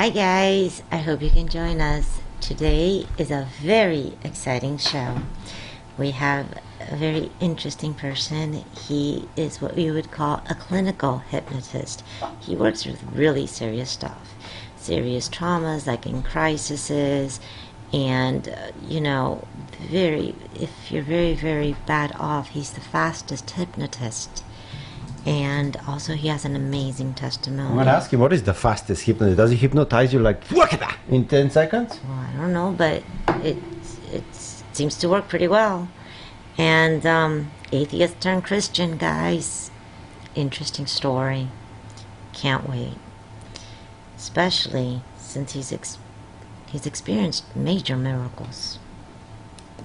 Hi, guys. I hope you can join us. Today is a very exciting show. We have a very interesting person. He is what we would call a clinical hypnotist. He works with really serious stuff, serious traumas like in crises, and uh, you know, very. If you're very, very bad off, he's the fastest hypnotist and also he has an amazing testimony. I'm gonna ask you, what is the fastest hypnotist? Does he hypnotize you like in 10 seconds? Well, I don't know, but it it seems to work pretty well. And um, atheist turned Christian, guys. Interesting story. Can't wait. Especially since he's ex- he's experienced major miracles.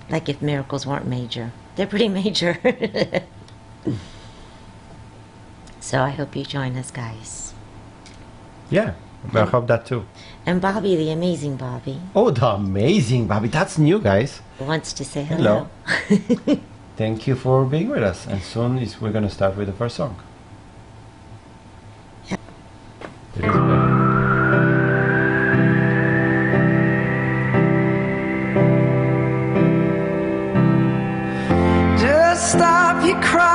Like if miracles weren't major, they're pretty major. So I hope you join us, guys. Yeah, I hope that too. And Bobby, the amazing Bobby. Oh, the amazing Bobby. That's new, guys. Wants to say hello. hello. Thank you for being with us. And soon is we're going to start with the first song. Yep. Just stop your crying,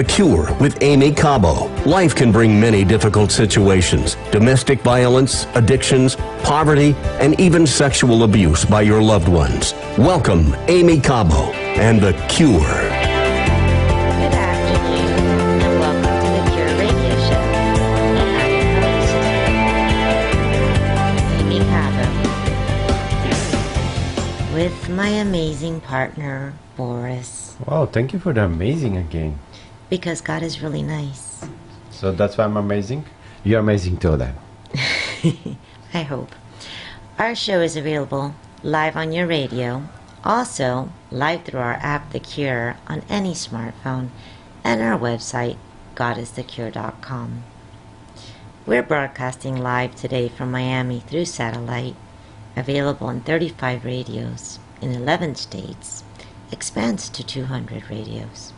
The Cure with Aimee Cabo. Life can bring many difficult situations domestic violence, addictions, poverty, and even sexual abuse by your loved ones. Welcome, Aimee Cabo and The Cure. Good afternoon, and welcome to the Cure Radio Show. I'm your host, Aimee Cabo, with my amazing partner, Boris, Wow, thank you for the amazing again. Because God is really nice. So that's why I'm amazing. You're amazing too, then. I hope. Our show is available live on your radio, also live through our app The Cure on any smartphone, and our website, godisthecure.com. We're broadcasting live today from Miami through satellite, available on 35 radios in 11 states, expands to 200 radios,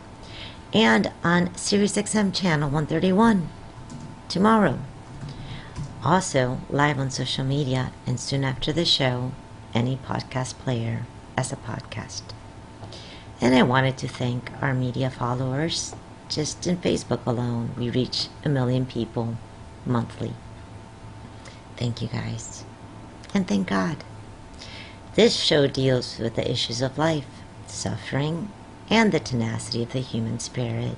and on SiriusXM channel 131 tomorrow. Also, live on social media and soon after the show, any podcast player as a podcast. And I wanted to thank our media followers. Just in Facebook alone, we reach a million people monthly. Thank you guys. And thank God. This show deals with the issues of life, suffering, and the tenacity of the human spirit.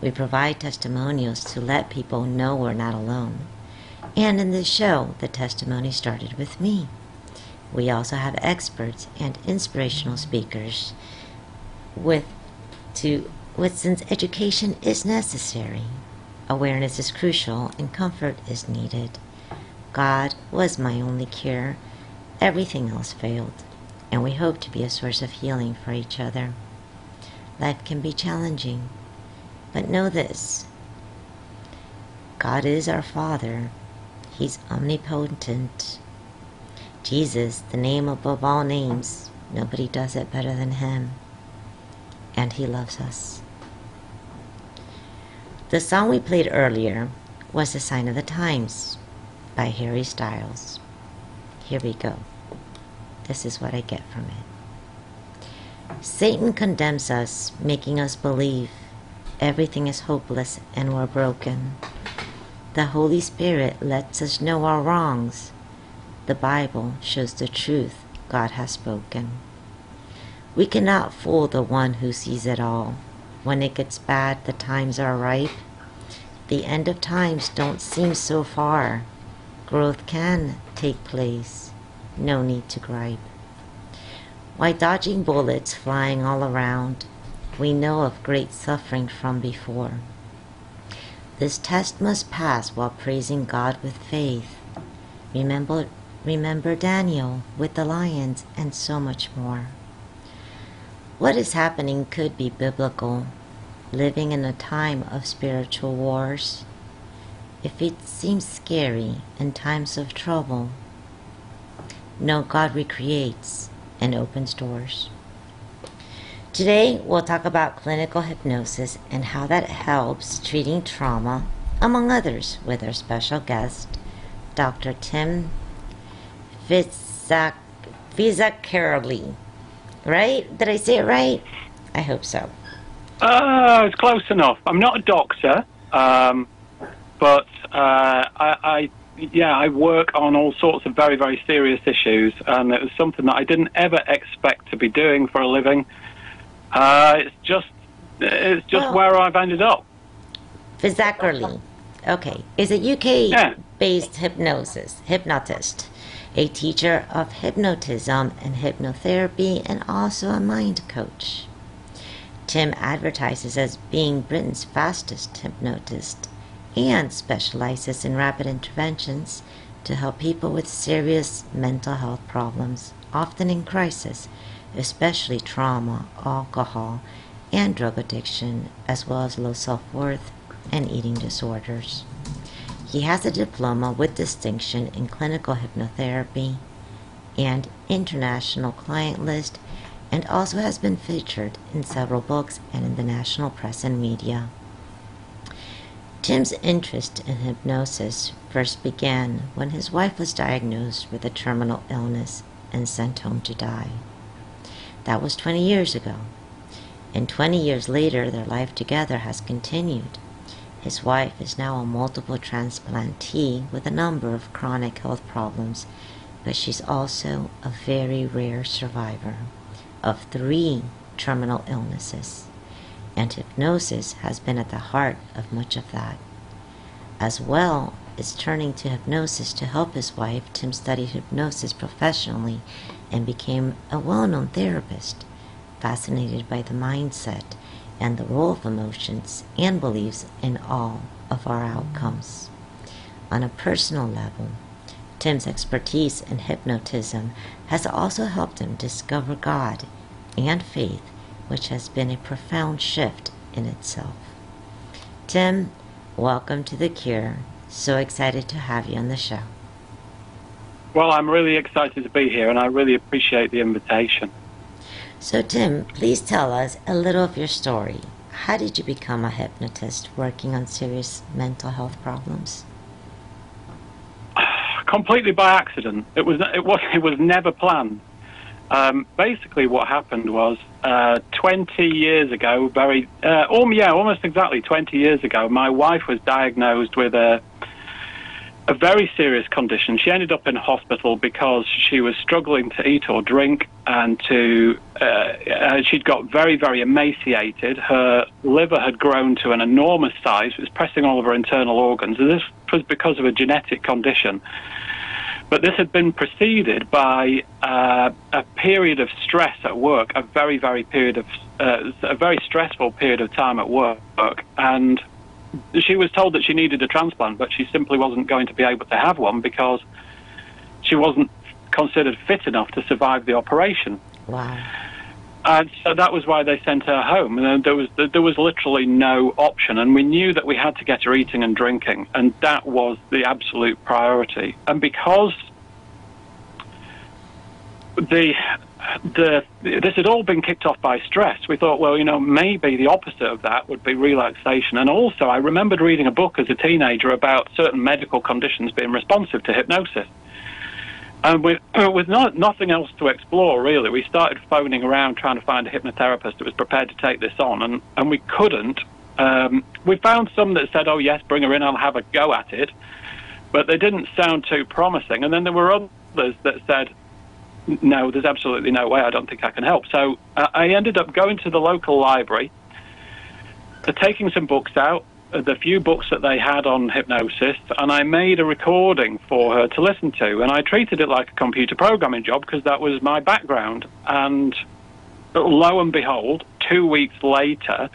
We provide testimonials to let people know we're not alone. And in this show, the testimony started with me. We also have experts and inspirational speakers with to with since education is necessary, awareness is crucial and comfort is needed. God was my only cure. Everything else failed, and we hope to be a source of healing for each other. Life can be challenging, but know this God is our Father. He's omnipotent. Jesus, the name above all names. Nobody does it better than Him. And He loves us. The song we played earlier was The Sign of the Times by Harry Styles. Here we go. This is what I get from it. Satan condemns us, making us believe everything is hopeless and we're broken. The Holy Spirit lets us know our wrongs. The Bible shows the truth God has spoken. We cannot fool the one who sees it all. When it gets bad, the times are ripe. The end of times don't seem so far. Growth can take place. No need to gripe. Why dodging bullets flying all around, we know of great suffering from before. This test must pass while praising God with faith. Remember, remember Daniel with the lions and so much more. What is happening could be biblical, living in a time of spiritual wars. If it seems scary in times of trouble, know God recreates and opens doors. Today, we'll talk about clinical hypnosis and how that helps treating trauma, among others, with our special guest, Dr. Tim Fizzacarelli. Right? Did I say it right? I hope so. Uh, it's close enough. I'm not a doctor, um, but uh, I, I, yeah, I work on all sorts of very, very serious issues, and it was something that I didn't ever expect to be doing for a living. Uh, it's just, it's just where I've ended up. Fizzacarelli. Okay. Is a Yeah. UK based hypnosis, hypnotist, a teacher of hypnotism and hypnotherapy, and also a mind coach. Tim advertises as being Britain's fastest hypnotist and specializes in rapid interventions to help people with serious mental health problems, often in crisis, especially trauma, alcohol, and drug addiction, as well as low self worth and eating disorders. He has a diploma with distinction in clinical hypnotherapy and international client list and also has been featured in several books and in the national press and media. Tim's interest in hypnosis first began when his wife was diagnosed with a terminal illness and sent home to die. That was 20 years ago. And 20 years later, their life together has continued. His wife is now a multiple transplantee with a number of chronic health problems, but she's also a very rare survivor of three terminal illnesses. And hypnosis has been at the heart of much of that. As well as turning to hypnosis to help his wife, Tim studied hypnosis professionally and became a well known therapist, fascinated by the mindset and the role of emotions and beliefs in all of our outcomes. On a personal level, Tim's expertise in hypnotism has also helped him discover God and faith, which has been a profound shift in itself. Tim, welcome to The Cure. So excited to have you on the show. Well, I'm really excited to be here, and I really appreciate the invitation. So, Tim, please tell us a little of your story. How did you become a hypnotist working on serious mental health problems? completely by accident. It was it was it was never planned. Um, basically, what happened was uh, 20 years ago, very uh, um, yeah, almost exactly 20 years ago, my wife was diagnosed with a a very serious condition. She ended up in hospital because she was struggling to eat or drink, and to uh, uh, she'd got very, very emaciated. Her liver had grown to an enormous size. It was pressing all of her internal organs. And this was because of a genetic condition. But this had been preceded by uh, a period of stress at work, a very, very period of uh, a very stressful period of time at work, and she was told that she needed a transplant, but she simply wasn't going to be able to have one because she wasn't considered fit enough to survive the operation. Wow. And so that was why they sent her home. And there was there was literally no option, and we knew that we had to get her eating and drinking, and that was the absolute priority. And because the the this had all been kicked off by stress. We thought, well, you know, maybe the opposite of that would be relaxation. And also, I remembered reading a book as a teenager about certain medical conditions being responsive to hypnosis. And with, with not, nothing else to explore, really, we started phoning around trying to find a hypnotherapist that was prepared to take this on, and, and we couldn't. Um, we found some that said, oh, yes, bring her in, I'll have a go at it. But they didn't sound too promising. And then there were others that said, no, there's absolutely no way. I don't think I can help. So uh, I ended up going to the local library, uh, taking some books out, the few books that they had on hypnosis, and I made a recording for her to listen to. And I treated it like a computer programming job because that was my background. And lo and behold, two weeks later,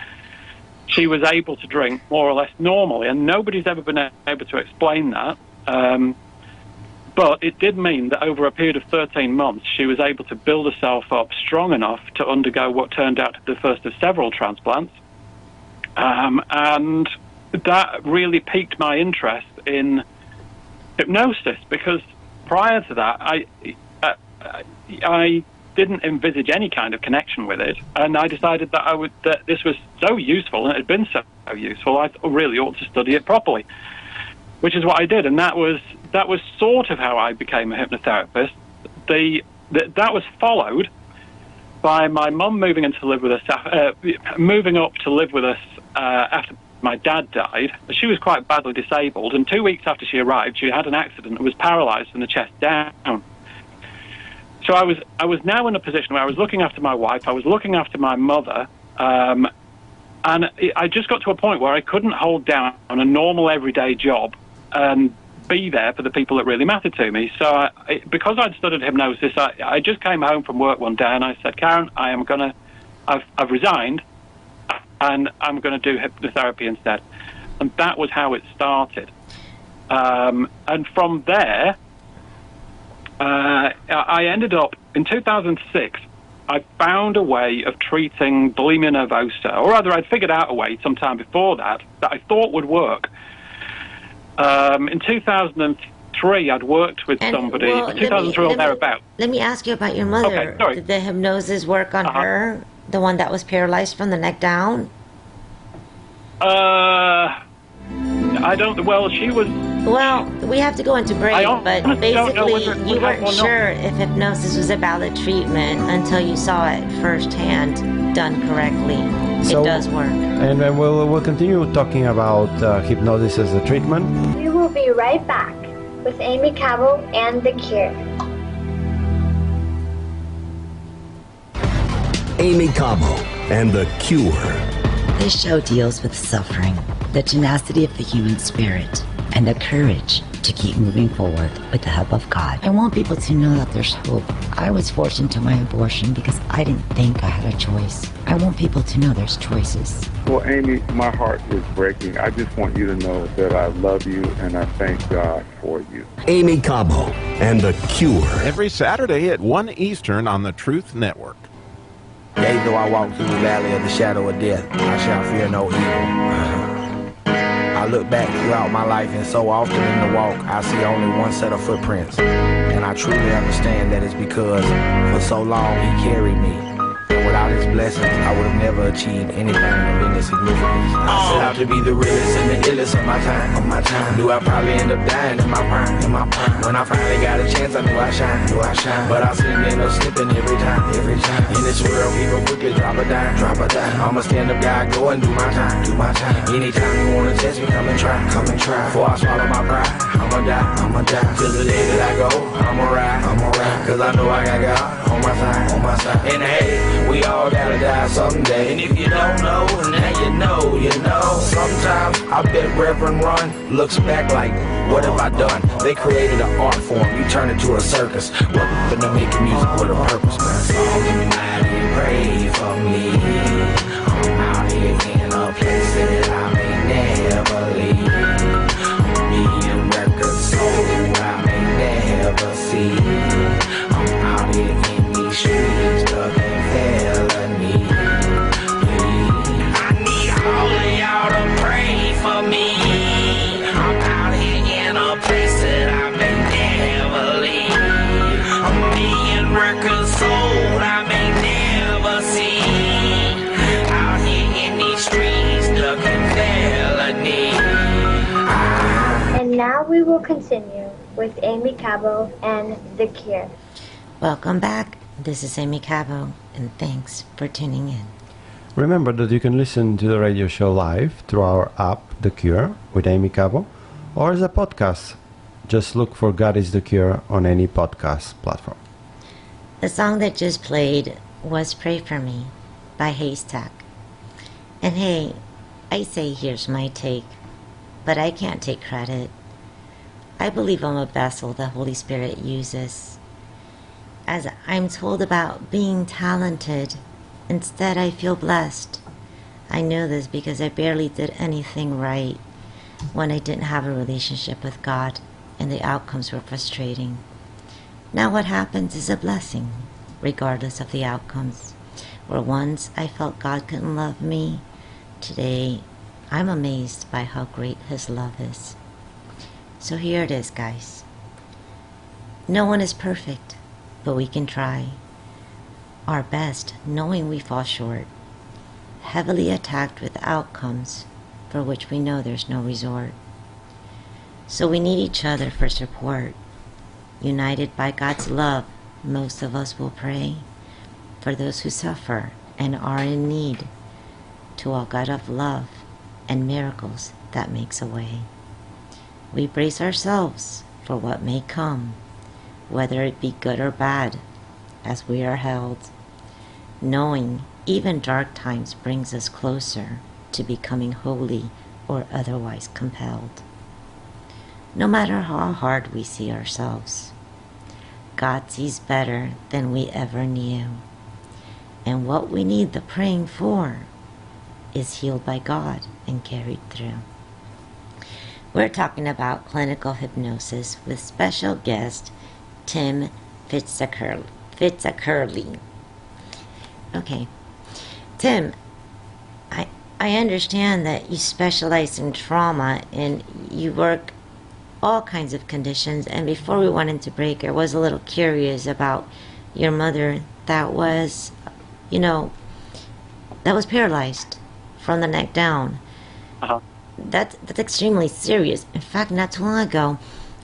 she was able to drink more or less normally, and nobody's ever been able to explain that. Um, but it did mean that over a period of 13 months, she was able to build herself up strong enough to undergo what turned out to be the first of several transplants. Um, and that really piqued my interest in hypnosis because prior to that, I, uh, I didn't envisage any kind of connection with it, and I decided that I would that this was so useful and it had been so useful, I really ought to study it properly, which is what I did, and that was that was sort of how I became a hypnotherapist. The, that was followed by my mum moving in to live with us, uh, moving up to live with us uh, after my dad died. She was quite badly disabled, and two weeks after she arrived, she had an accident and was paralysed from the chest down. So I was I was now in a position where I was looking after my wife, I was looking after my mother, um, and I just got to a point where I couldn't hold down a normal everyday job and be there for the people that really mattered to me. So I, because I'd studied hypnosis, I, I just came home from work one day and I said, Karen, I am gonna, I've, I've resigned, and I'm going to do hypnotherapy instead. And that was how it started. Um, and from there, uh, I ended up in 2006. I found a way of treating bulimia nervosa, or rather, I'd figured out a way sometime before that that I thought would work. Um, in 2003, I'd worked with And, somebody. well, let me- 2003 or thereabouts. Let me ask you about your mother. Okay, sorry. Did the hypnosis work on Uh-huh. her? The one that was paralyzed from the neck down? Uh, I don't. Well, she was. Well, we have to go into break, but honestly don't know basically, you weren't or not. sure if hypnosis was a valid treatment until you saw it firsthand done correctly. So- it does work. And then we'll, we'll continue talking about uh, hypnosis as a treatment. We will be right back with Amy Cabell and The Cure. Aimee Cabo and The Cure. This show deals with suffering, the tenacity of the human spirit, and the courage to keep moving forward with the help of God. I want people to know that there's hope. I was forced into my abortion because I didn't think I had a choice. I want people to know there's choices. Well, Aimee, my heart is breaking. I just want you to know that I love you and I thank God for you. Aimee Cabo and The Cure. Every Saturday at 1 Eastern on the Truth Network. Yea, though I walk through the valley of the shadow of death, I shall fear no evil. Uh-huh. I look back throughout my life, and so often in the walk, I see only one set of footprints. And I truly understand that it's because for so long He carried me. Without His blessings, I would have never achieved anything of any significance. I set out to be the realest and the illest of my time. Of my time, knew I'd probably end up dying in my prime. In my prime. When I finally got a chance, I knew I shine. Knew I shine. But I to end up slipping every time. Every time. In this world, people wicked, drop a dime, drop a dime. I'm a stand-up guy, go and do my time, do my time. Anytime you wanna test me, come and try, come and try. Before I swallow my pride, I'ma die, I'ma die. Till the day that I go, I'ma ride, I'ma ride. Cause I know I got God on my side, on my side. And hey, we all gotta die someday. And if you don't know, now you know, you know. Sometimes I bet Reverend Run looks back like, what have I done? They created an art form, you turn it to a circus. Welcome to making music with a purpose, man. Pray for me. I'm out here in a place that I may never leave. Continue with Aimee Cabo and The Cure. Welcome back. This is Aimee Cabo, and thanks for tuning in. Remember that you can listen to the radio show live through our app, The Cure, with Aimee Cabo, or as a podcast. Just look for God is the Cure on any podcast platform. The song that just played was Pray For Me by Haystack. And hey, I say here's my take, but I can't take credit. I believe I'm a vessel the Holy Spirit uses. As I'm told about being talented, instead I feel blessed. I know this because I barely did anything right when I didn't have a relationship with God and the outcomes were frustrating. Now what happens is a blessing, regardless of the outcomes. Where once I felt God couldn't love me, today I'm amazed by how great His love is. So here it is, guys. No one is perfect, but we can try our best knowing we fall short, heavily attacked with outcomes for which we know there's no resort. So we need each other for support. United by God's love, most of us will pray for those who suffer and are in need to our God of love and miracles that makes a way. We brace ourselves for what may come, whether it be good or bad, as we are held, knowing even dark times brings us closer to becoming holy or otherwise compelled. No matter how hard we see ourselves, God sees better than we ever knew. And what we need the praying for is healed by God and carried through. We're talking about clinical hypnosis with special guest Tim. Phizackerley. Okay. Tim, I I understand that you specialize in trauma and you work all kinds of conditions and before we went into break I was a little curious about your mother that was you know that was paralyzed from the neck down. Uh-huh. That that's extremely serious. In fact, not too long ago,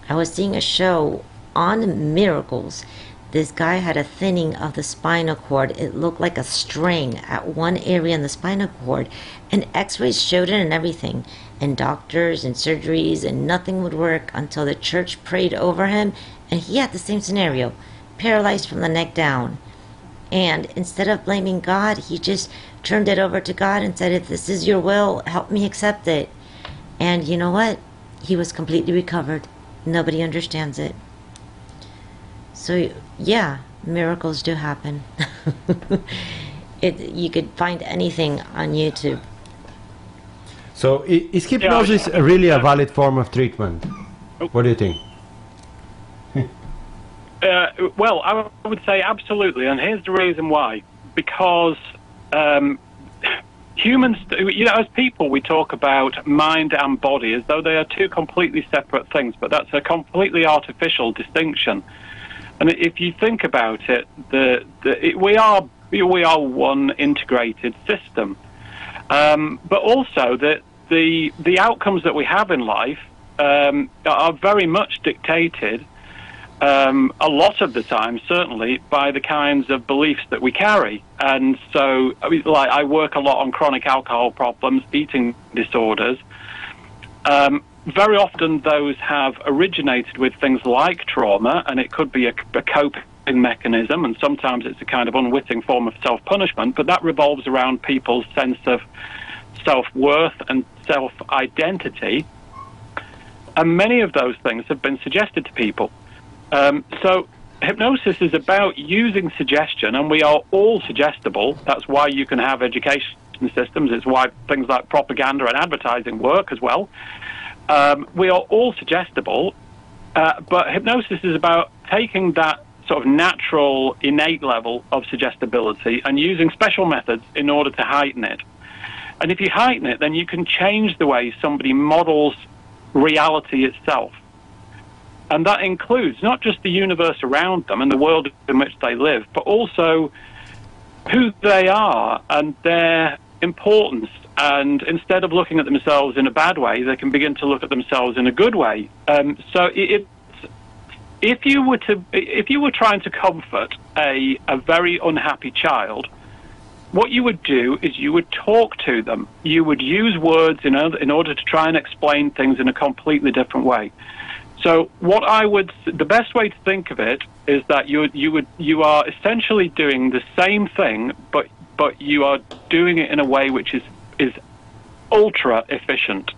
I was seeing a show on miracles. This guy had a thinning of the spinal cord. It looked like a string at one area in the spinal cord, and X-rays showed it and everything, and doctors and surgeries, and nothing would work until the church prayed over him, and he had the same scenario, paralyzed from the neck down. And instead of blaming God, he just turned it over to God and said, If this is your will, help me accept it. And you know what? He was completely recovered. Nobody understands it. So, yeah, miracles do happen. it, you could find anything on YouTube. So, is hypnosis really a valid form of treatment? What do you think? Uh, well, I would say absolutely, and here's the reason why. Because um, humans, you know, as people, we talk about mind and body as though they are two completely separate things, but that's a completely artificial distinction. And if you think about it, the, the it, we are we are one integrated system. Um, but also that the the outcomes that we have in life um, are very much dictated um, a lot of the time, certainly, by the kinds of beliefs that we carry. And so, I mean, like, I work a lot on chronic alcohol problems, eating disorders. Um, very often, those have originated with things like trauma, and it could be a, a coping mechanism, and sometimes it's a kind of unwitting form of self punishment, but that revolves around people's sense of self worth and self identity. And many of those things have been suggested to people. Um, so hypnosis is about using suggestion, and we are all suggestible. That's why you can have education systems. It's why things like propaganda and advertising work as well. Um, we are all suggestible, uh, but hypnosis is about taking that sort of natural, innate level of suggestibility and using special methods in order to heighten it. And if you heighten it, then you can change the way somebody models reality itself. And that includes not just the universe around them and the world in which they live, but also who they are and their importance and instead of looking at themselves in a bad way, they can begin to look at themselves in a good way. Um, so it, if you were to if you were trying to comfort a a very unhappy child, what you would do is you would talk to them. You would use words in in order to try and explain things in a completely different way. So what I would the best way to think of it is that you you would you are essentially doing the same thing, but but you are doing it in a way which is is ultra efficient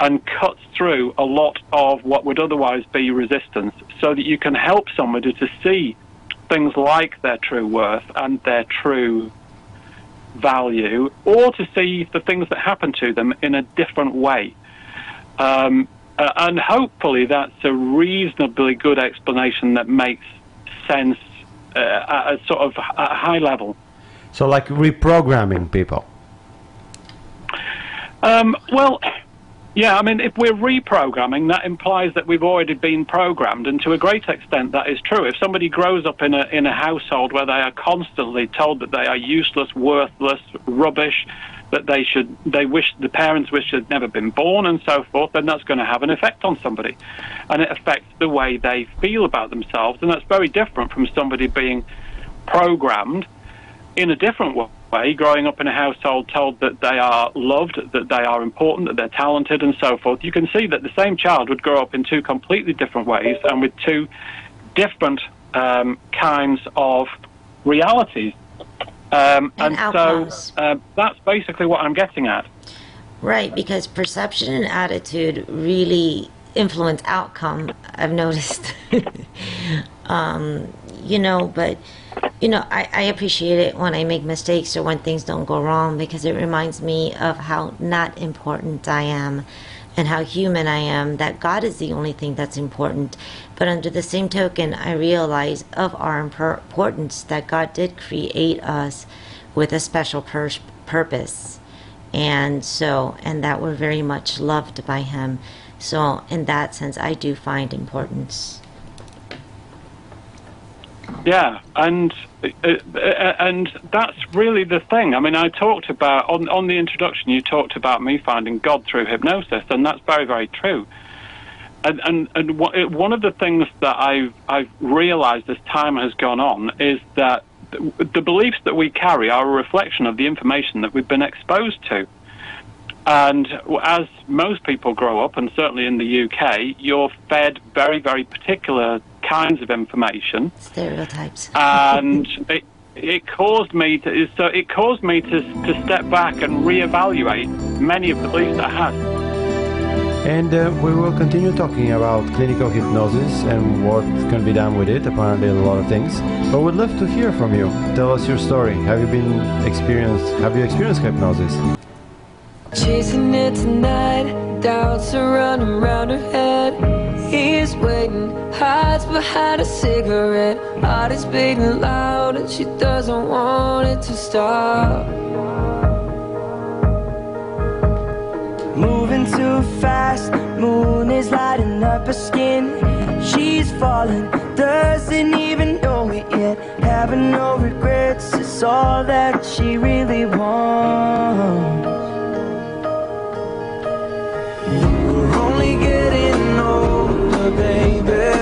and cuts through a lot of what would otherwise be resistance, so that you can help somebody to see things like their true worth and their true value, or to see the things that happen to them in a different way. Um, uh, and hopefully, that's a reasonably good explanation that makes sense uh, at a sort of a high level. So, like reprogramming people. Um, well, yeah, I mean, if we're reprogramming, that implies that we've already been programmed, and to a great extent, that is true. If somebody grows up in a in a household where they are constantly told that they are useless, worthless, rubbish, that they should they wish the parents wish they'd never been born, and so forth, then that's going to have an effect on somebody, and it affects the way they feel about themselves, and that's very different from somebody being programmed in a different way, growing up in a household told that they are loved, that they are important, that they're talented, and so forth, you can see that the same child would grow up in two completely different ways and with two different um, kinds of realities. Um, And and so uh, that's basically what I'm getting at. Right, because perception and attitude really influence outcome. I've noticed. um, you know, but you know, I, I appreciate it when I make mistakes or when things don't go wrong because it reminds me of how not important I am and how human I am, that God is the only thing that's important. But under the same token, I realize of our importance that God did create us with a special pur- purpose. And so, and that we're very much loved by Him. So, in that sense, I do find importance. Yeah, and uh, uh, and that's really the thing. I mean, I talked about on on the introduction. You talked about me finding God through hypnosis, and that's very very true. And and and one of the things that I've I've realised as time has gone on is that the, the beliefs that we carry are a reflection of the information that we've been exposed to. And as most people grow up, and certainly in the UK, you're fed very, very particular kinds of information Stereotypes. and it, it caused me to so it caused me to to step back and reevaluate many of the beliefs that I had. And uh, we will continue talking about clinical hypnosis and what can be done with it. Apparently, a lot of things. But we'd love to hear from you. Tell us your story. Have you been experienced? Have you experienced hypnosis? Chasing it tonight, doubts are running round her head. He's waiting, hides behind a cigarette. Heart is beating loud, and she doesn't want it to stop. Moving too fast, moon is lighting up her skin. She's falling, doesn't even know it yet. Having no regrets it's all that she really wants. We're only getting older, baby.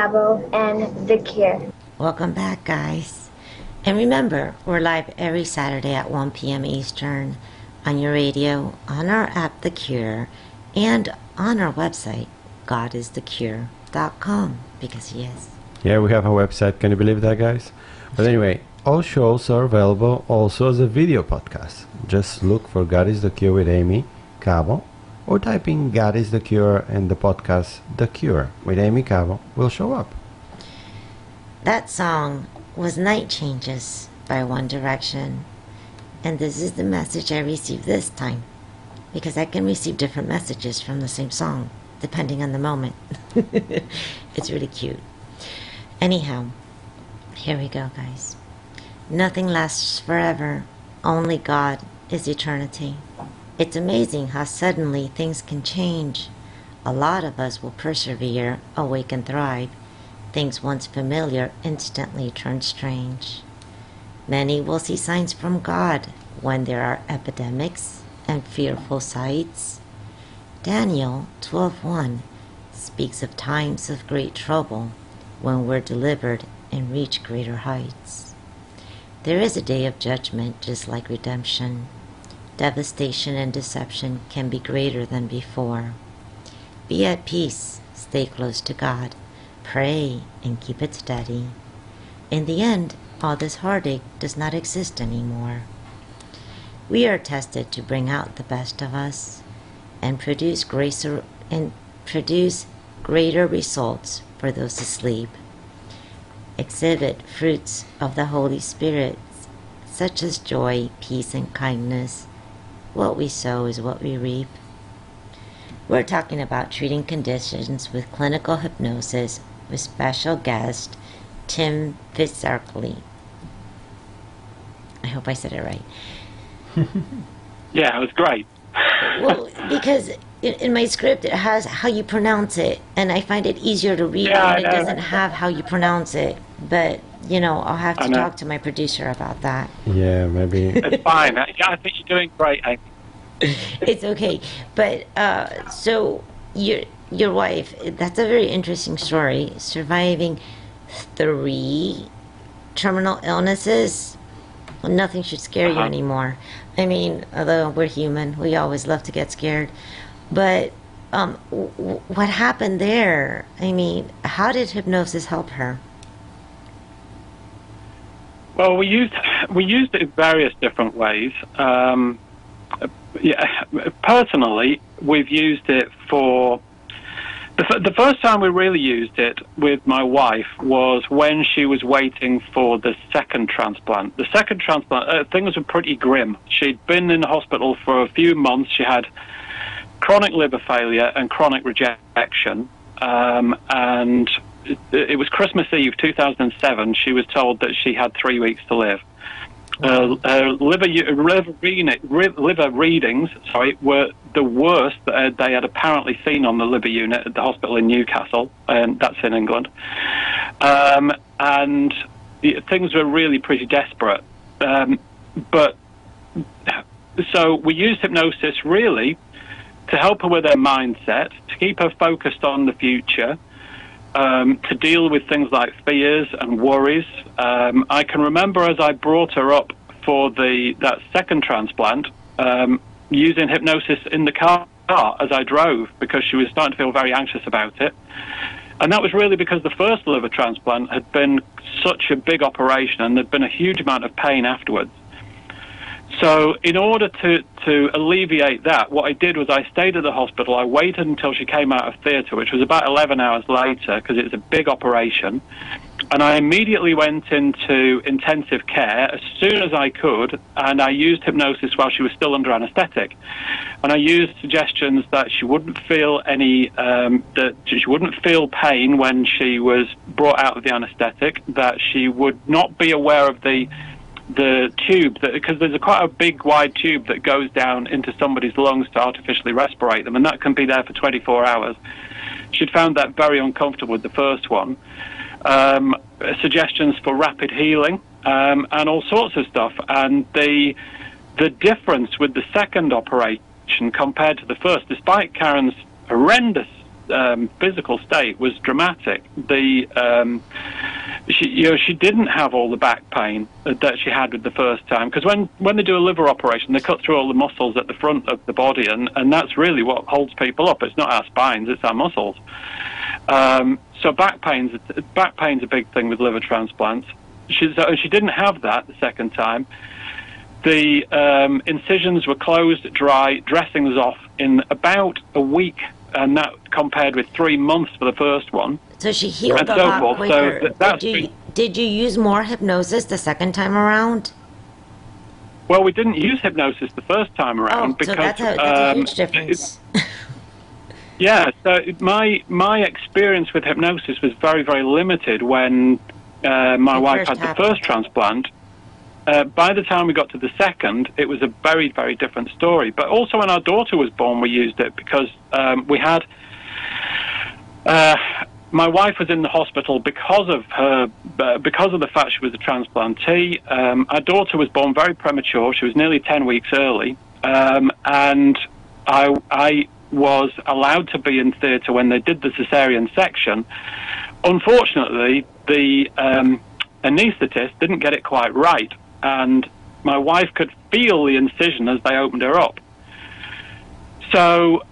Cabo and The Cure. Welcome back, guys. And remember, we're live every Saturday at 1 p.m. Eastern on your radio, on our app, The Cure, and on our website, godisthecure.com, because He is. Yeah, we have a website. Can you believe that, guys? But anyway, all shows are available also as a video podcast. Just look for God is the Cure with Aimee Cabo or typing God is the Cure and the podcast The Cure with Aimee Cabo will show up. That song was Night Changes by One Direction. And this is the message I received this time. Because I can receive different messages from the same song, depending on the moment. it's really cute. Anyhow, here we go, guys. Nothing lasts forever, only God is eternity. It's amazing how suddenly things can change. A lot of us will persevere, awake, and thrive. Things once familiar instantly turn strange. Many will see signs from God when there are epidemics and fearful sights. Daniel 12:1 speaks of times of great trouble when we're delivered and reach greater heights. There is a day of judgment just like redemption. Devastation and deception can be greater than before. Be at peace, stay close to God, pray, and keep it steady. In the end, all this heartache does not exist anymore. We are tested to bring out the best of us and produce gracer and produce greater results for those asleep. Exhibit fruits of the Holy Spirit, such as joy, peace, and kindness. What we sow is what we reap. We're talking about treating conditions with clinical hypnosis with special guest Tim Phizackerley. I hope I said it right. Yeah, it was great. well, because in, in my script it has how you pronounce it, and I find it easier to read Yeah, when it doesn't have how you pronounce it. But you know, I'll have I to know. talk to my producer about that. Yeah, maybe. It's fine. I, I think you're doing great. Aimee. it's okay. But uh, so your your wife, that's a very interesting story. Surviving three terminal illnesses. Well, nothing should scare you Uh-huh. anymore. I mean, although we're human, we always love to get scared. But um, w- w- what happened there? I mean, how did hypnosis help her? Well, we used we used it in various different ways. Um, yeah, personally, we've used it for the, the first time we really used it with my wife was when she was waiting for the second transplant. The second transplant, uh, things were pretty grim. She'd been in the hospital for a few months. She had chronic liver failure and chronic rejection. Um, and it, was Christmas Eve 2007. She was told that she had three weeks to live. Uh, uh, liver, liver, liver readings sorry, were the worst that uh, they had apparently seen on the liver unit at the hospital in Newcastle, and that's in England. Um, and the, things were really pretty desperate. Um, but so we used hypnosis really to help her with her mindset, to keep her focused on the future, um, to deal with things like fears and worries. Um, I can remember as I brought her up for the that second transplant, um, using hypnosis in the car as I drove because she was starting to feel very anxious about it. And that was really because the first liver transplant had been such a big operation and there'd been a huge amount of pain afterwards. So, in order to, to alleviate that, what I did was I stayed at the hospital. I waited until she came out of theatre, which was about 11 hours later, because it was a big operation. And I immediately went into intensive care as soon as I could, and I used hypnosis while she was still under anaesthetic. And I used suggestions that she wouldn't feel any, um, that she wouldn't feel pain when she was brought out of the anaesthetic, that she would not be aware of the the tube because there's a quite a big wide tube that goes down into somebody's lungs to artificially respirate them and that can be there for 24 hours. She'd found that very uncomfortable with the first one. Um, suggestions for rapid healing um, and all sorts of stuff and the the difference with the second operation compared to the first despite Karen's horrendous um, physical state was dramatic the um, she, you know, she didn't have all the back pain that she had with the first time. Because when, when they do a liver operation, they cut through all the muscles at the front of the body, and, and that's really what holds people up. It's not our spines, it's our muscles. Um, so back pain's back pain's a big thing with liver transplants. She, she didn't have that the second time. the um, incisions were closed, dry, dressings off in about a week, and that compared with three months for the first one. So she healed And a so lot forth. So quicker. th- that's did, you, been- did you use more hypnosis the second time around? Well, we didn't use hypnosis the first time around Oh, because so that's a, that's a um, huge difference. Yeah, so my my experience with hypnosis was very very limited when uh, my It wife had the first transplant. Uh, by the time we got to the second, it was a very very different story. But also when our daughter was born, we used it because um, we had. Uh, my wife was in the hospital because of her, uh, because of the fact she was a transplantee. Um, our daughter was born very premature. She was nearly ten weeks early, um, and I, I was allowed to be in theatre when they did the cesarean section. Unfortunately, the um, anaesthetist didn't get it quite right, and my wife could feel the incision as they opened her up. So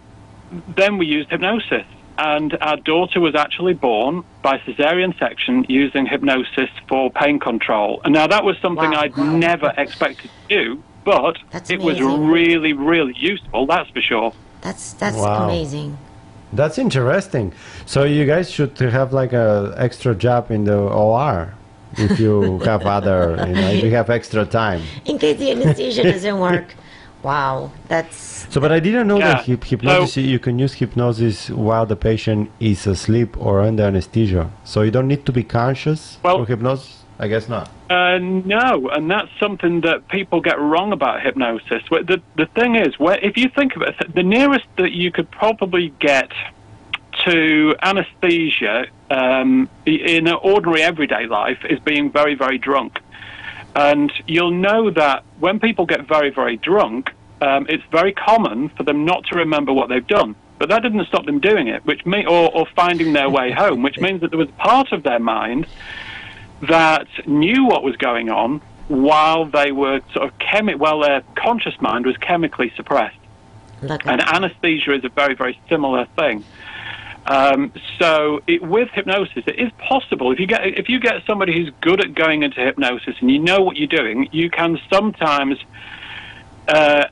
then we used hypnosis, and our daughter was actually born by cesarean section using hypnosis for pain control. And now that was something Wow. I'd never expected to do, but That's it was really, really useful. That's for sure. That's that's Wow. amazing. That's interesting. So you guys should have like a extra job in the OR if you have other, you know, if you have extra time. In case the anesthesia doesn't work. Wow, that's So, but I didn't know that Yeah. hyp- hypnosis. So- you can use hypnosis while the patient is asleep or under anesthesia. So you don't need to be conscious Well- for hypnosis. I guess not. Uh, no, and that's something that people get wrong about hypnosis. The the thing is, where if you think of it, the nearest that you could probably get to anesthesia um, in an ordinary everyday life is being very very drunk, and you'll know that when people get very very drunk, um, it's very common for them not to remember what they've done. But that didn't stop them doing it, which may, or, or finding their way home, which means that there was part of their mind that knew what was going on while they were sort of chemi- while their conscious mind was chemically suppressed. look And anesthesia is a very, very similar thing. Um, so it, with hypnosis, it is possible if you get if you get somebody who's good at going into hypnosis and you know what you're doing, you can sometimes uh,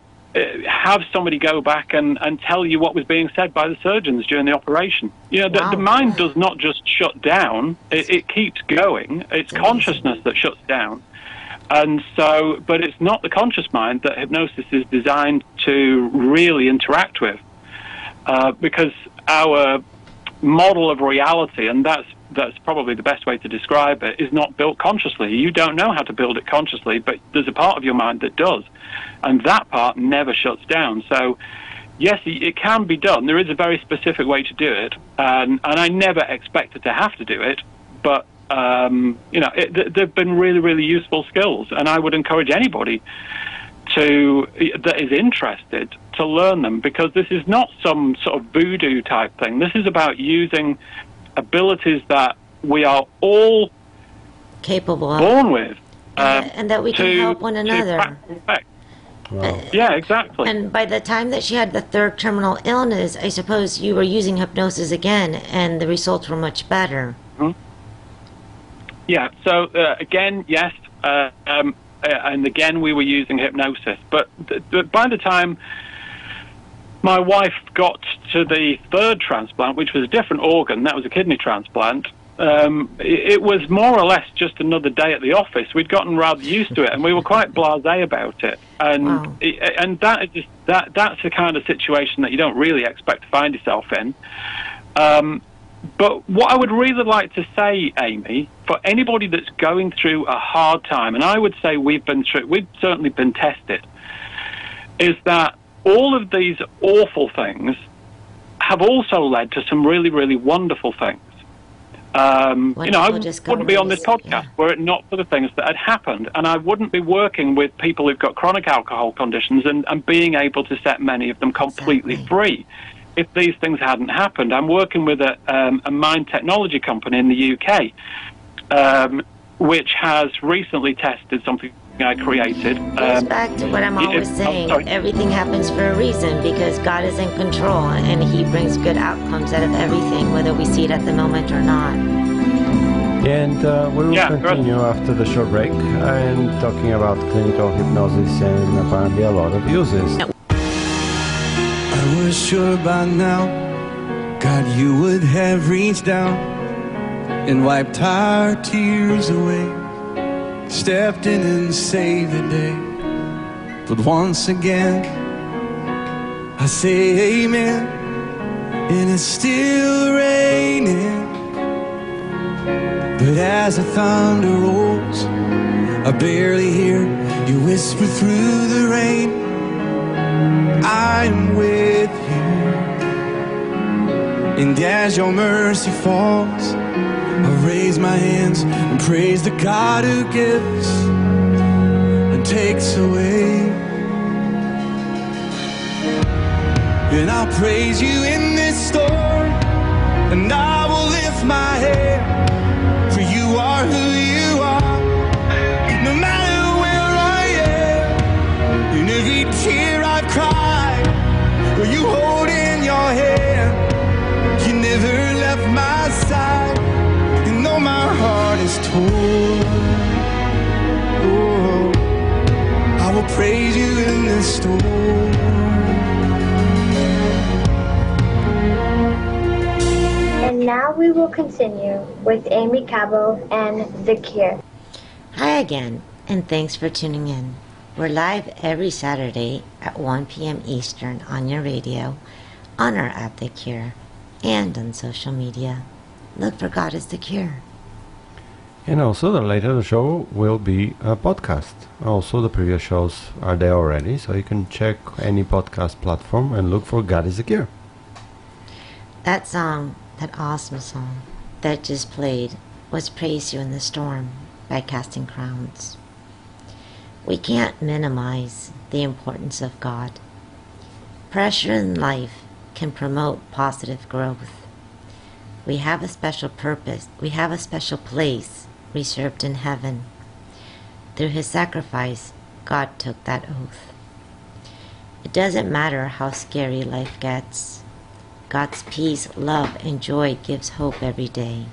have somebody go back and, and tell you what was being said by the surgeons during the operation. You know, the, Wow. the mind does not just shut down; it, it keeps going. It's amazing. consciousness that shuts down. And so, but it's not the conscious mind that hypnosis is designed to really interact with, uh, because our model of reality, and that's that's probably the best way to describe it, is not built consciously. You don't know how to build it consciously, but there's a part of your mind that does, and that part never shuts down. So. Yes, it can be done. There is a very specific way to do it, and, and I never expected to have to do it. But um, you know, it, they've been really, really useful skills, and I would encourage anybody to that is interested to learn them because this is not some sort of voodoo type thing. This is about using abilities that we are all capable of, born with, um, and that we can help one another. Wow. Yeah, exactly. And by the time that she had the third terminal illness, I suppose you were using hypnosis again, and the results were much better. Yeah. So uh, again, yes, uh, um, uh, and again we were using hypnosis. But th- by the time my wife got to the third transplant, which was a different organ, that was a kidney transplant. Um, it, it was more or less just another day at the office. We'd gotten rather used to it, and we were quite blasé about it. And Wow. it, and that is just that that's the kind of situation that you don't really expect to find yourself in. Um, but what I would really like to say, Aimee, for anybody that's going through a hard time, and I would say we've been through, we've certainly been tested, is that all of these awful things have also led to some really, really wonderful things. Um, you know, I wouldn't be on this podcast yeah. were it not for the things that had happened, and I wouldn't be working with people who've got chronic alcohol conditions and, and being able to set many of them completely Exactly. free if these things hadn't happened. I'm working with a, um, a mind technology company in the UK, um, which has recently tested something I created. goes Um, back to what I'm always it- saying. sorry. Everything happens for a reason because God is in control and He brings good outcomes out of everything, whether we see it at the moment or not. And uh, we will Yeah, good. continue after the short break and talking about clinical hypnosis and apparently a lot of uses. I was sure by now, God, you would have reached down and wiped our tears away, stepped in and saved the day. But once again, I say amen, and it's still raining. But as the thunder rolls, I barely hear you whisper through the rain. I'm with you. And as your mercy falls, I raise my hands and praise the God who gives and takes away. And I'll praise you in this storm, and I will lift my head, every tear I've cried, will you hold in your hand? You never left my side, and though my heart is torn, oh, I will praise you in this storm. And now we will continue with Aimee Cabo and The Cure. Hi again, and thanks for tuning in. We're live every Saturday at 1 p.m. Eastern on your radio, on our app The Cure, and on social media. Look for God is the Cure. And also, the later the show will be a podcast. Also, the previous shows are there already, so you can check any podcast platform and look for God is the Cure. That song, that awesome song that just played, was Praise You in the Storm by Casting Crowns. We can't minimize the importance of God. Pressure in life can promote positive growth. We have a special purpose, we have a special place reserved in heaven. Through his sacrifice, God took that oath. It doesn't matter how scary life gets. God's peace, love, and joy gives hope every day.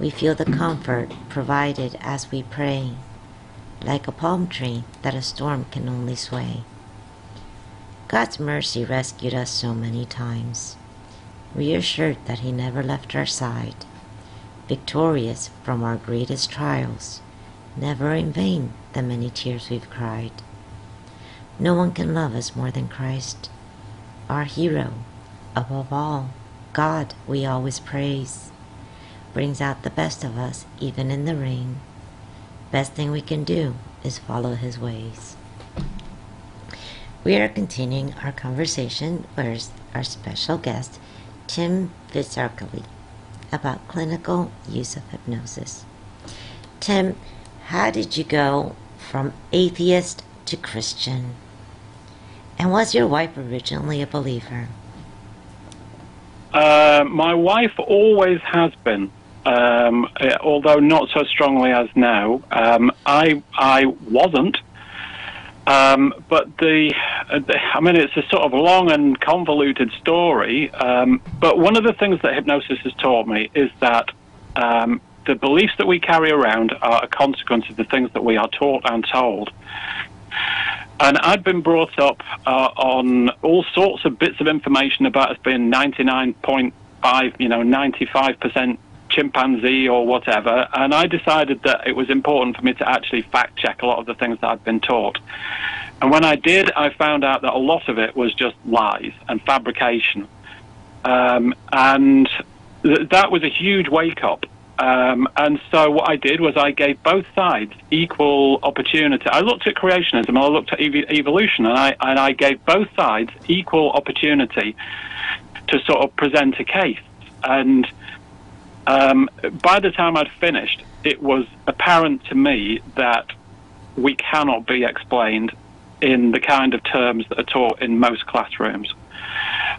We feel the comfort provided as we pray, like a palm tree that a storm can only sway. God's mercy rescued us so many times, reassured that He never left our side, victorious from our greatest trials, never in vain the many tears we've cried. No one can love us more than Christ, our hero, above all, God we always praise, brings out the best of us even in the rain. Best thing we can do is follow His ways. We are continuing our conversation with our special guest, Tim Phizackerley, about clinical use of hypnosis. Tim, how did you go from atheist to Christian? And was your wife originally a believer? Uh, my wife always has been, um, eh, although not so strongly as now. Um, I I wasn't. Um, but the, uh, the, I mean, it's a sort of long and convoluted story. Um, but one of the things that hypnosis has taught me is that um, the beliefs that we carry around are a consequence of the things that we are taught and told. And I'd been brought up uh, on all sorts of bits of information about us being 99.5, you know, 95% chimpanzee or whatever. And I decided that it was important for me to actually fact check a lot of the things that I'd been taught. And when I did, I found out that a lot of it was just lies and fabrication. Um, and th- that was a huge wake up. Um, and so what I did was I gave both sides equal opportunity. I looked at creationism and I looked at ev- evolution, and I and I gave both sides equal opportunity to sort of present a case. And um, by the time I'd finished, it was apparent to me that we cannot be explained in the kind of terms that are taught in most classrooms.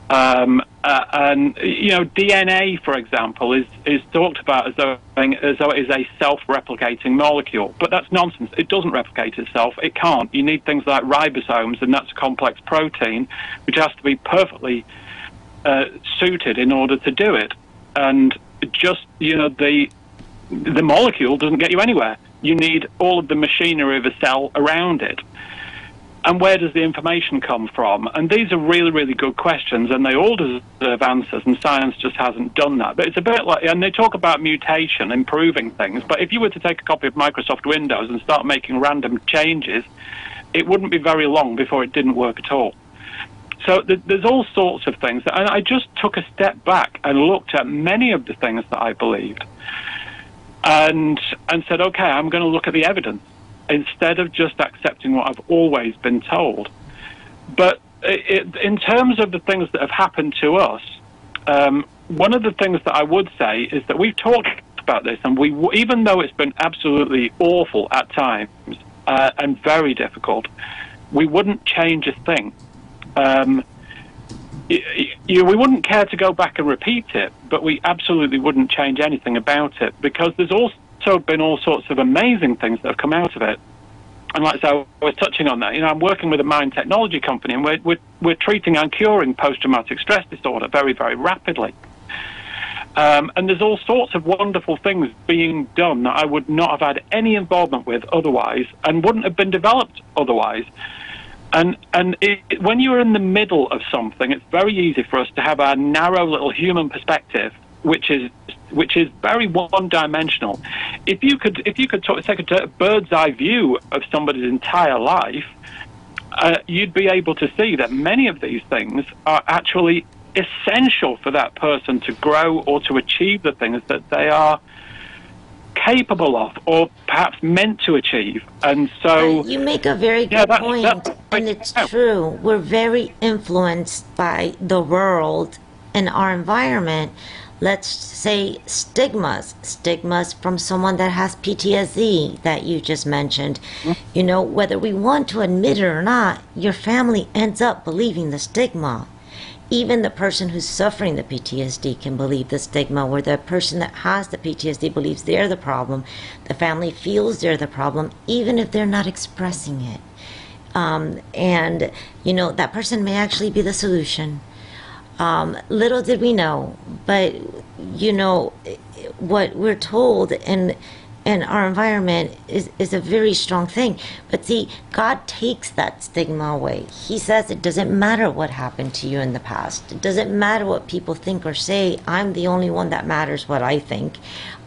Um, uh, and you know, DNA, for example, is is talked about as though as though it is a self-replicating molecule, but that's nonsense. It doesn't replicate itself. It can't. You need things like ribosomes, and that's a complex protein, which has to be perfectly uh, suited in order to do it. And just you know, the the molecule doesn't get you anywhere. You need all of the machinery of a cell around it. And where does the information come from? And these are really, really good questions, and they all deserve answers, and science just hasn't done that. But it's a bit like, and they talk about mutation, improving things, but if you were to take a copy of Microsoft Windows and start making random changes, it wouldn't be very long before it didn't work at all. So th- there's all sorts of things. And I just took a step back and looked at many of the things that I believed and, and said, okay, I'm going to look at the evidence instead of just accepting what I've always been told. But it, in terms of the things that have happened to us, um, one of the things that I would say is that we've talked about this, and we, even though it's been absolutely awful at times uh, and very difficult, we wouldn't change a thing. Um, y- y- we wouldn't care to go back and repeat it, but we absolutely wouldn't change anything about it because there's also been all sorts of amazing things that have come out of it. And like I was touching on that. You know, I'm working with a mind technology company, and we're we're, we're treating and curing post-traumatic stress disorder very very rapidly. Um, and there's all sorts of wonderful things being done that I would not have had any involvement with otherwise, and wouldn't have been developed otherwise. And and it, when you're in the middle of something, it's very easy for us to have our narrow little human perspective, which is which is very one-dimensional. If you could if you could talk, take a bird's eye view of somebody's entire life, uh, you'd be able to see that many of these things are actually essential for that person to grow or to achieve the things that they are capable of or perhaps meant to achieve. And so You make a very good Yeah, that- point, that- and it's true. We're very influenced by the world and our environment. Let's say stigmas, stigmas from someone that has PTSD that you just mentioned. Mm-hmm. You know, whether we want to admit it or not, your family ends up believing the stigma. Even the person who's suffering the PTSD can believe the stigma, where the person that has the PTSD believes they're the problem. The family feels they're the problem, even if they're not expressing it. Um, and, you know, that person may actually be the solution. Um, little did we know, but, you know, what we're told and and our environment is, is a very strong thing. But see, God takes that stigma away. He says it doesn't matter what happened to you in the past. It doesn't matter what people think or say. I'm the only one that matters what I think.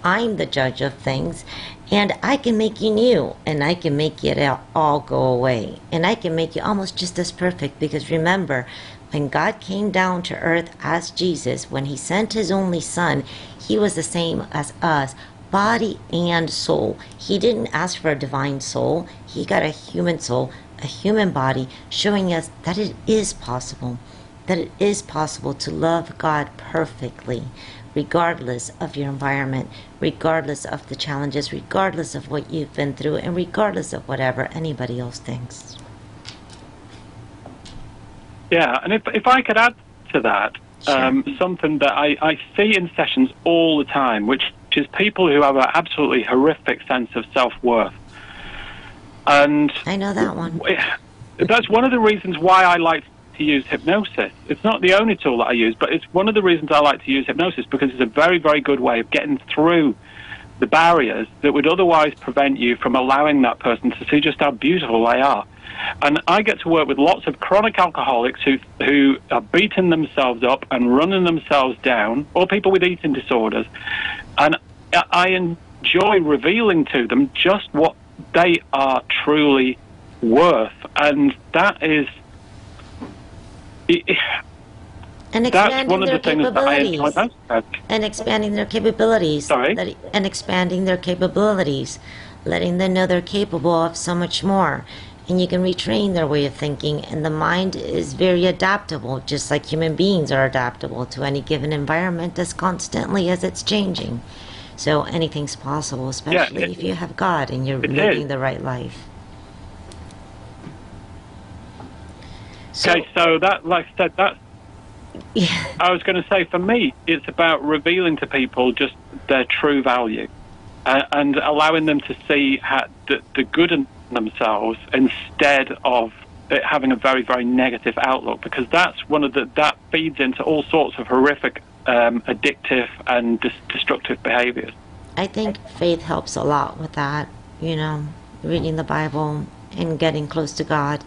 I'm the judge of things. And I can make you new and I can make it all- all go away. And I can make you almost just as perfect because remember, when God came down to earth as Jesus, when he sent his only son, he was the same as us, body and soul. He didn't ask for a divine soul, he got a human soul, a human body, showing us that it is possible, that it is possible to love God perfectly, regardless of your environment, regardless of the challenges, regardless of what you've been through, and regardless of whatever anybody else thinks. Yeah, and if if I could add to that um, something that I, I see in sessions all the time, which is people who have an absolutely horrific sense of self worth, and I know that one. Eh, that's one of the reasons why I like to use hypnosis. It's not the only tool that I use, but it's one of the reasons I like to use hypnosis because it's a very very good way of getting through the barriers that would otherwise prevent you from allowing that person to see just how beautiful they are. And I get to work with lots of chronic alcoholics who who are beating themselves up and running themselves down, or people with eating disorders. And I- enjoy revealing to them just what they are truly worth, and that is. And That's expanding one of their the things that I enjoy capabilities. and expanding their capabilities. Sorry? And expanding their capabilities, letting them know they're capable of so much more. And you can retrain their way of thinking. And the mind is very adaptable, just like human beings are adaptable to any given environment as constantly as it's changing. So anything's possible, especially it- if you have God and you're living is. the right life. Okay, so that, like I said, that. I was going to say, for me, it's about revealing to people just their true value, uh, and allowing them to see how, the, the good in themselves instead of it having a very, very negative outlook. Because that's one of the that feeds into all sorts of horrific, um, addictive, and dis- destructive behaviours. I think faith helps a lot with that, you know, reading the Bible and getting close to God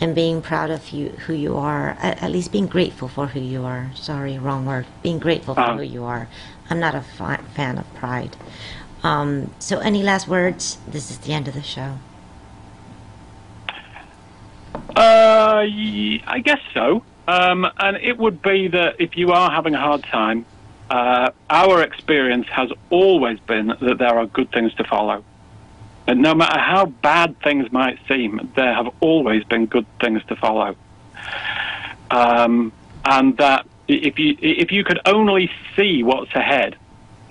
and being proud of you who you are, at, at least being grateful for who you are. Sorry, wrong word. Being grateful for Uh. who you are. I'm not a fi- fan of pride. Um, so, any last words? This is the end of the show. Uh, y- I guess so. Um, and it would be that if you are having a hard time, uh, our experience has always been that there are good things to follow. And no matter how bad things might seem, there have always been good things to follow. Um, and that if you if you could only see what's ahead,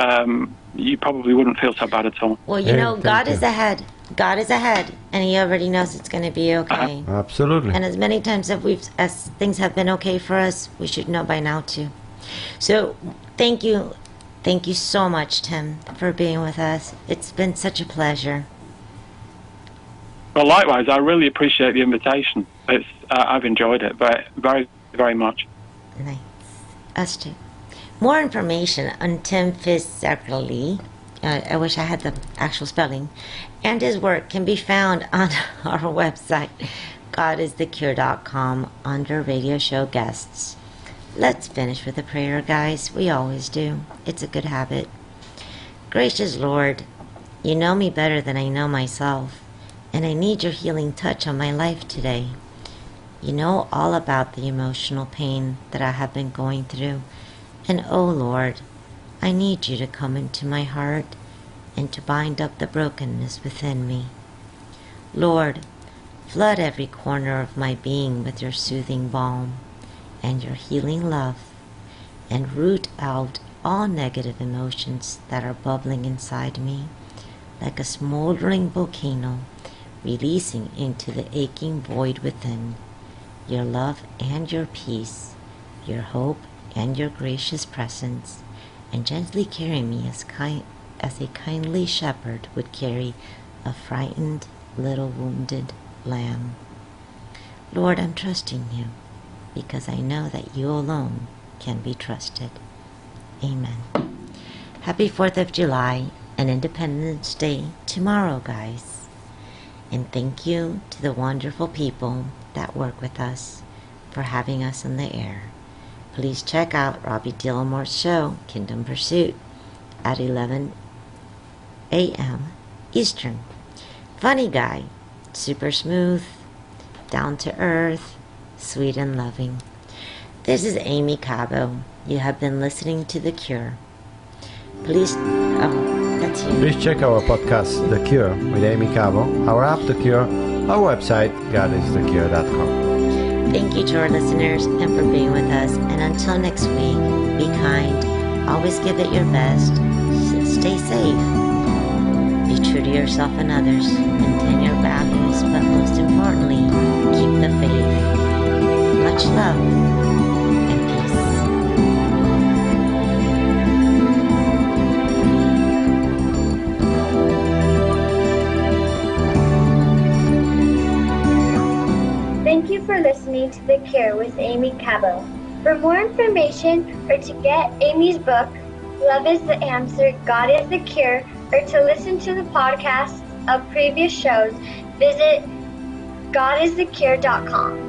um, you probably wouldn't feel so bad at all. Well, you know, thank God you. is ahead. God is ahead, and He already knows it's going to be okay. Absolutely. And as many times as we've as things have been okay for us, we should know by now too. So, thank you, thank you so much, Tim, for being with us. It's been such a pleasure. Well, likewise, I really appreciate the invitation. It's uh, I've enjoyed it very, very, very much. Nice. Us too. More information on Tim Fitzgerald. Uh, I wish I had the actual spelling. And his work can be found on our website, godisthecure.com, under radio show guests. Let's finish with a prayer, guys. We always do. It's a good habit. Gracious Lord, you know me better than I know myself, and I need your healing touch on my life today. You know all about the emotional pain that I have been going through. And oh Lord, I need you to come into my heart and to bind up the brokenness within me. Lord, flood every corner of my being with your soothing balm and your healing love, and root out all negative emotions that are bubbling inside me like a smoldering volcano releasing into the aching void within your love and your peace, your hope and your gracious presence, and gently carry me as kind as a kindly shepherd would carry a frightened little wounded lamb. Lord, I'm trusting you because I know that you alone can be trusted. Amen. Happy 4th of July and Independence Day tomorrow, guys. And thank you to the wonderful people that work with us for having us in the air. Please check out Robby Dilmore's show, Kingdom Pursuit, at 11 a.m. Eastern. Funny guy, super smooth, down to earth, sweet and loving. This is Aimee Cabo. You have been listening to The Cure. Please, oh, that's you. Please check our podcast, The Cure, with Aimee Cabo, our app, The Cure, our website, godisthecure.com. Thank you to our listeners and for being with us. And until next week, be kind, always give it your best, stay safe, be true to yourself and others, maintain your values, but most importantly, keep the faith. Much love and peace. Thank you for listening to The Cure with Aimee Cabo. For more information or to get Aimee's book, Love is the Answer, God is the Cure, or to listen to the podcasts of previous shows, visit godisthecure.com.